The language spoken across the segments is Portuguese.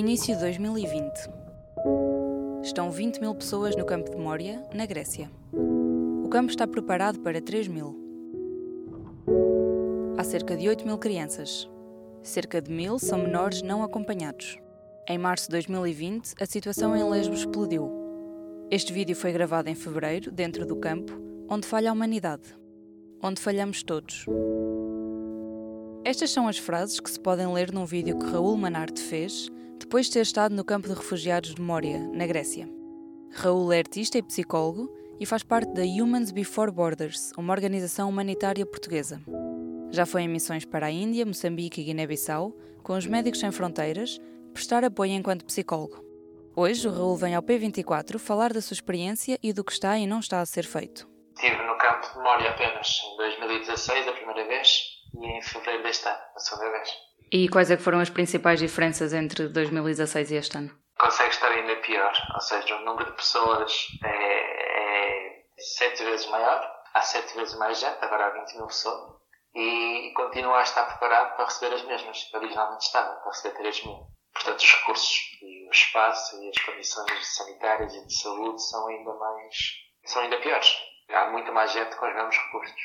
Início de 2020. Estão 20 mil pessoas no campo de Moria, na Grécia. O campo está preparado para 3 mil. Há cerca de 8 mil crianças. Cerca de mil são menores não acompanhados. Em março de 2020, a situação em Lesbos explodiu. Este vídeo foi gravado em fevereiro, dentro do campo, onde falha a humanidade. Onde falhamos todos. Estas são as frases que se podem ler num vídeo que Raul Manarte fez depois de ter estado no campo de refugiados de Moria, na Grécia. Raul é artista e psicólogo e faz parte da Humans Before Borders, uma organização humanitária portuguesa. Já foi em missões para a Índia, Moçambique e Guiné-Bissau, com os Médicos Sem Fronteiras, prestar apoio enquanto psicólogo. Hoje, o Raul vem ao P24 falar da sua experiência e do que está e não está a ser feito. Estive no campo de Moria apenas em 2016, a primeira vez, e em fevereiro deste ano, a segunda vez. E quais é que foram as principais diferenças entre 2016 e este ano? Consegue estar ainda pior, ou seja, o número de pessoas é, é sete vezes maior, há sete vezes mais gente, agora há 20 mil pessoas, e continua a estar preparado para receber as mesmas originalmente estava, para receber 3 mil. Portanto, os recursos e o espaço e as condições sanitárias e de saúde são ainda mais, são ainda piores. Há muita mais gente com os mesmos recursos.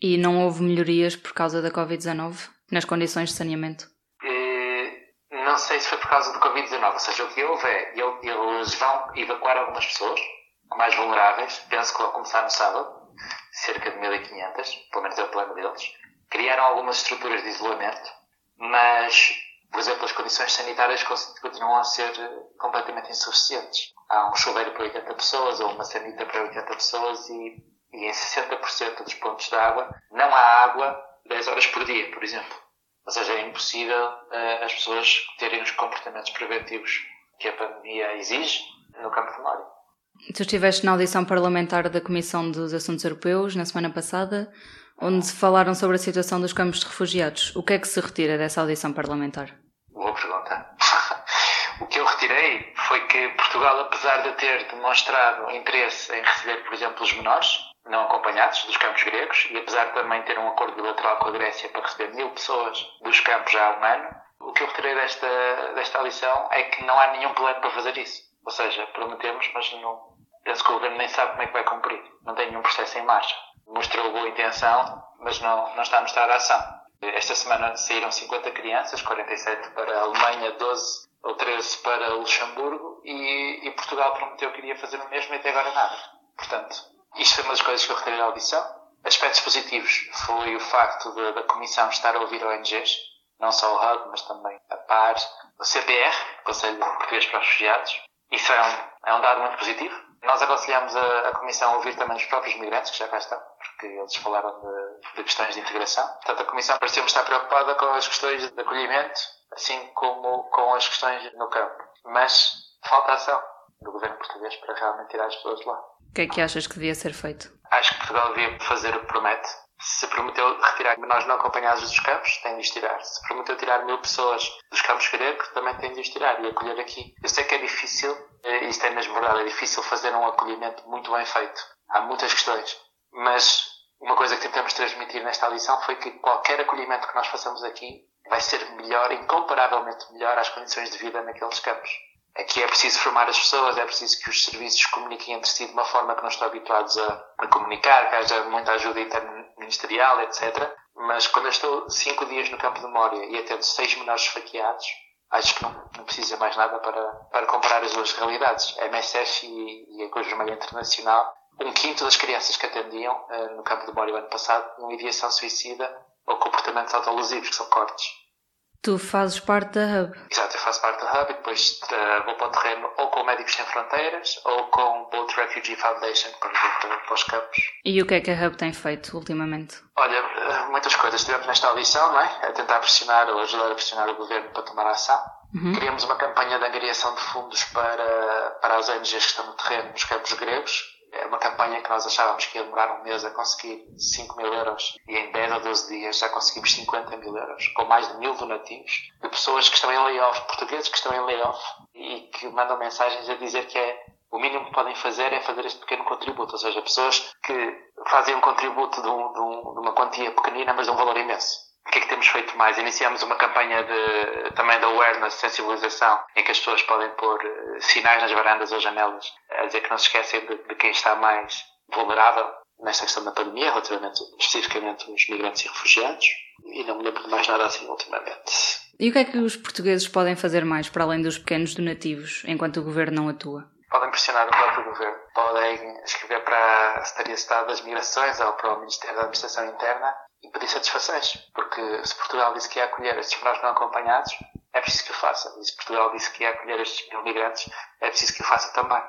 E não houve melhorias por causa da Covid-19 nas condições de saneamento? não sei se foi por causa do Covid-19, ou seja, o que houve é eles vão evacuar algumas pessoas mais vulneráveis, penso que vão começar no sábado, cerca de 1500, pelo menos é o plano deles. Criaram algumas estruturas de isolamento, mas, por exemplo, as condições sanitárias continuam a ser completamente insuficientes. Há um chuveiro para 80 pessoas ou uma sanita para 80 pessoas e, e em 60% dos pontos de água não há água 10 horas por dia, por exemplo. Ou seja, é impossível uh, as pessoas terem os comportamentos preventivos que a pandemia exige no campo de Mário. Tu estiveste na audição parlamentar da Comissão dos Assuntos Europeus na semana passada, onde falaram sobre a situação dos campos de refugiados. O que é que se retira dessa audição parlamentar? Boa pergunta. o que eu retirei foi que Portugal, apesar de ter demonstrado interesse em receber, por exemplo, os menores, não acompanhados dos campos gregos e apesar de também ter um acordo bilateral com a Grécia para receber mil pessoas dos campos já há um ano, o que eu retirei desta, desta lição é que não há nenhum plano para fazer isso. Ou seja, prometemos, mas não, penso que o governo nem sabe como é que vai cumprir. Não tem nenhum processo em marcha. Mostrou boa intenção, mas não, não está a mostrar a ação. Esta semana saíram 50 crianças, 47 para a Alemanha, 12 ou 13 para Luxemburgo e, e Portugal prometeu que iria fazer o mesmo e até agora nada. Portanto, isto foi uma das coisas que eu retirei da audição. Aspectos positivos foi o facto de, da Comissão estar a ouvir ONGs, não só o HUB, mas também a PAR, o CPR, Conselho Português para os Refugiados. Isso é um, é um dado muito positivo. Nós aconselhamos a, a, Comissão a ouvir também os próprios migrantes, que já cá estão, porque eles falaram de, de questões de integração. Portanto, a Comissão pareceu estar preocupada com as questões de acolhimento, assim como com as questões no campo. Mas falta ação do governo português para realmente tirar as pessoas de lá. O que é que achas que devia ser feito? Acho que Portugal devia fazer o que promete. Se prometeu retirar menores não acompanhados dos campos, tem de os tirar. Se prometeu tirar mil pessoas dos campos gregos, também tem de os tirar e acolher aqui. Eu sei que é difícil, eh, isto é mesmo verdade, é difícil fazer um acolhimento muito bem feito. Há muitas questões. Mas uma coisa que tentamos transmitir nesta lição foi que qualquer acolhimento que nós façamos aqui vai ser melhor, incomparavelmente melhor às condições de vida naqueles campos. Aqui é preciso formar as pessoas, é preciso que os serviços comuniquem entre si de uma forma que não estão habituados a, a comunicar, que haja muita ajuda interministerial, etc. Mas quando eu estou cinco dias no campo de memória e atendo seis menores esfaqueados, acho que não, não precisa mais nada para, para comparar as duas realidades. A MSF e, e a Cruz Vermelha Internacional, um quinto das crianças que atendiam uh, no campo de memória o ano passado, uma ideação suicida ou comportamentos autolusivos, que são cortes. Tu fazes parte da Hub. Exato, eu faço parte da Hub e depois uh, vou para o terreno ou com Médicos Sem Fronteiras ou com Boat Refugee Foundation para vir para os campos. E o que é que a Hub tem feito ultimamente? Olha, uh, muitas coisas. Estivemos nesta audição, não é? A tentar pressionar ou ajudar a pressionar o governo para tomar ação. Uhum. Criamos uma campanha de angariação de fundos para, para as ONGs que estão no terreno nos campos gregos uma campanha que nós achávamos que ia demorar um mês a conseguir 5 mil euros e em 10 ou 12 dias já conseguimos 50 mil euros, com mais de mil donativos de pessoas que estão em layoff, portugueses que estão em layoff e que mandam mensagens a dizer que é o mínimo que podem fazer é fazer este pequeno contributo, ou seja, pessoas que fazem um contributo de, um, de, um, de uma quantia pequenina, mas de um valor imenso. Que é que temos feito mais? Iniciamos uma campanha de, também de awareness, sensibilização, em que as pessoas podem pôr eh, sinais nas varandas ou janelas a dizer que não se esquecem de, de quem está mais vulnerável nesta questão da pandemia, relativamente especificamente os migrantes e refugiados. E não me lembro de mais nada assim ultimamente. E o que é que os portugueses podem fazer mais para além dos pequenos donativos, enquanto o governo não atua? Podem pressionar o próprio governo, podem escrever para a Secretaria de Estado das Migrações ou para o Ministério da Administração Interna e pedir satisfações, porque se Portugal disse que ia acolher estes menores não acompanhados, é preciso que o faça. E se Portugal disse que ia acolher estes migrantes, é preciso que o faça também.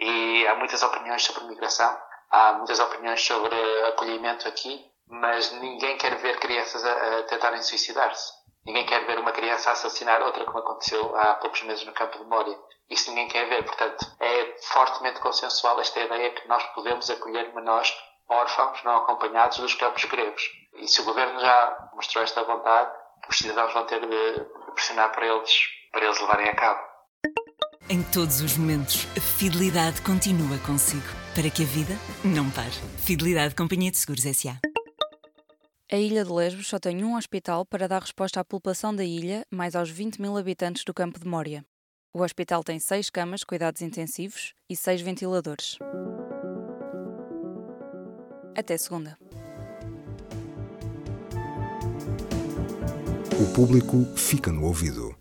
E há muitas opiniões sobre migração, há muitas opiniões sobre acolhimento aqui, mas ninguém quer ver crianças a, a tentarem suicidar-se. Ninguém quer ver uma criança assassinar outra, como aconteceu há poucos meses no campo de Moria. Isso ninguém quer ver. Portanto, é fortemente consensual esta ideia que nós podemos acolher menores órfãos não acompanhados dos campos gregos. E se o governo já mostrou esta vontade, os cidadãos vão ter de pressionar para eles, para eles levarem a cabo. Em todos os momentos, a fidelidade continua consigo, para que a vida não pare. Fidelidade Companhia de Seguros S.A. A ilha de Lesbos só tem um hospital para dar resposta à população da ilha, mais aos 20 mil habitantes do campo de Mória. O hospital tem seis camas, cuidados intensivos e seis ventiladores. Até segunda. O público fica no ouvido.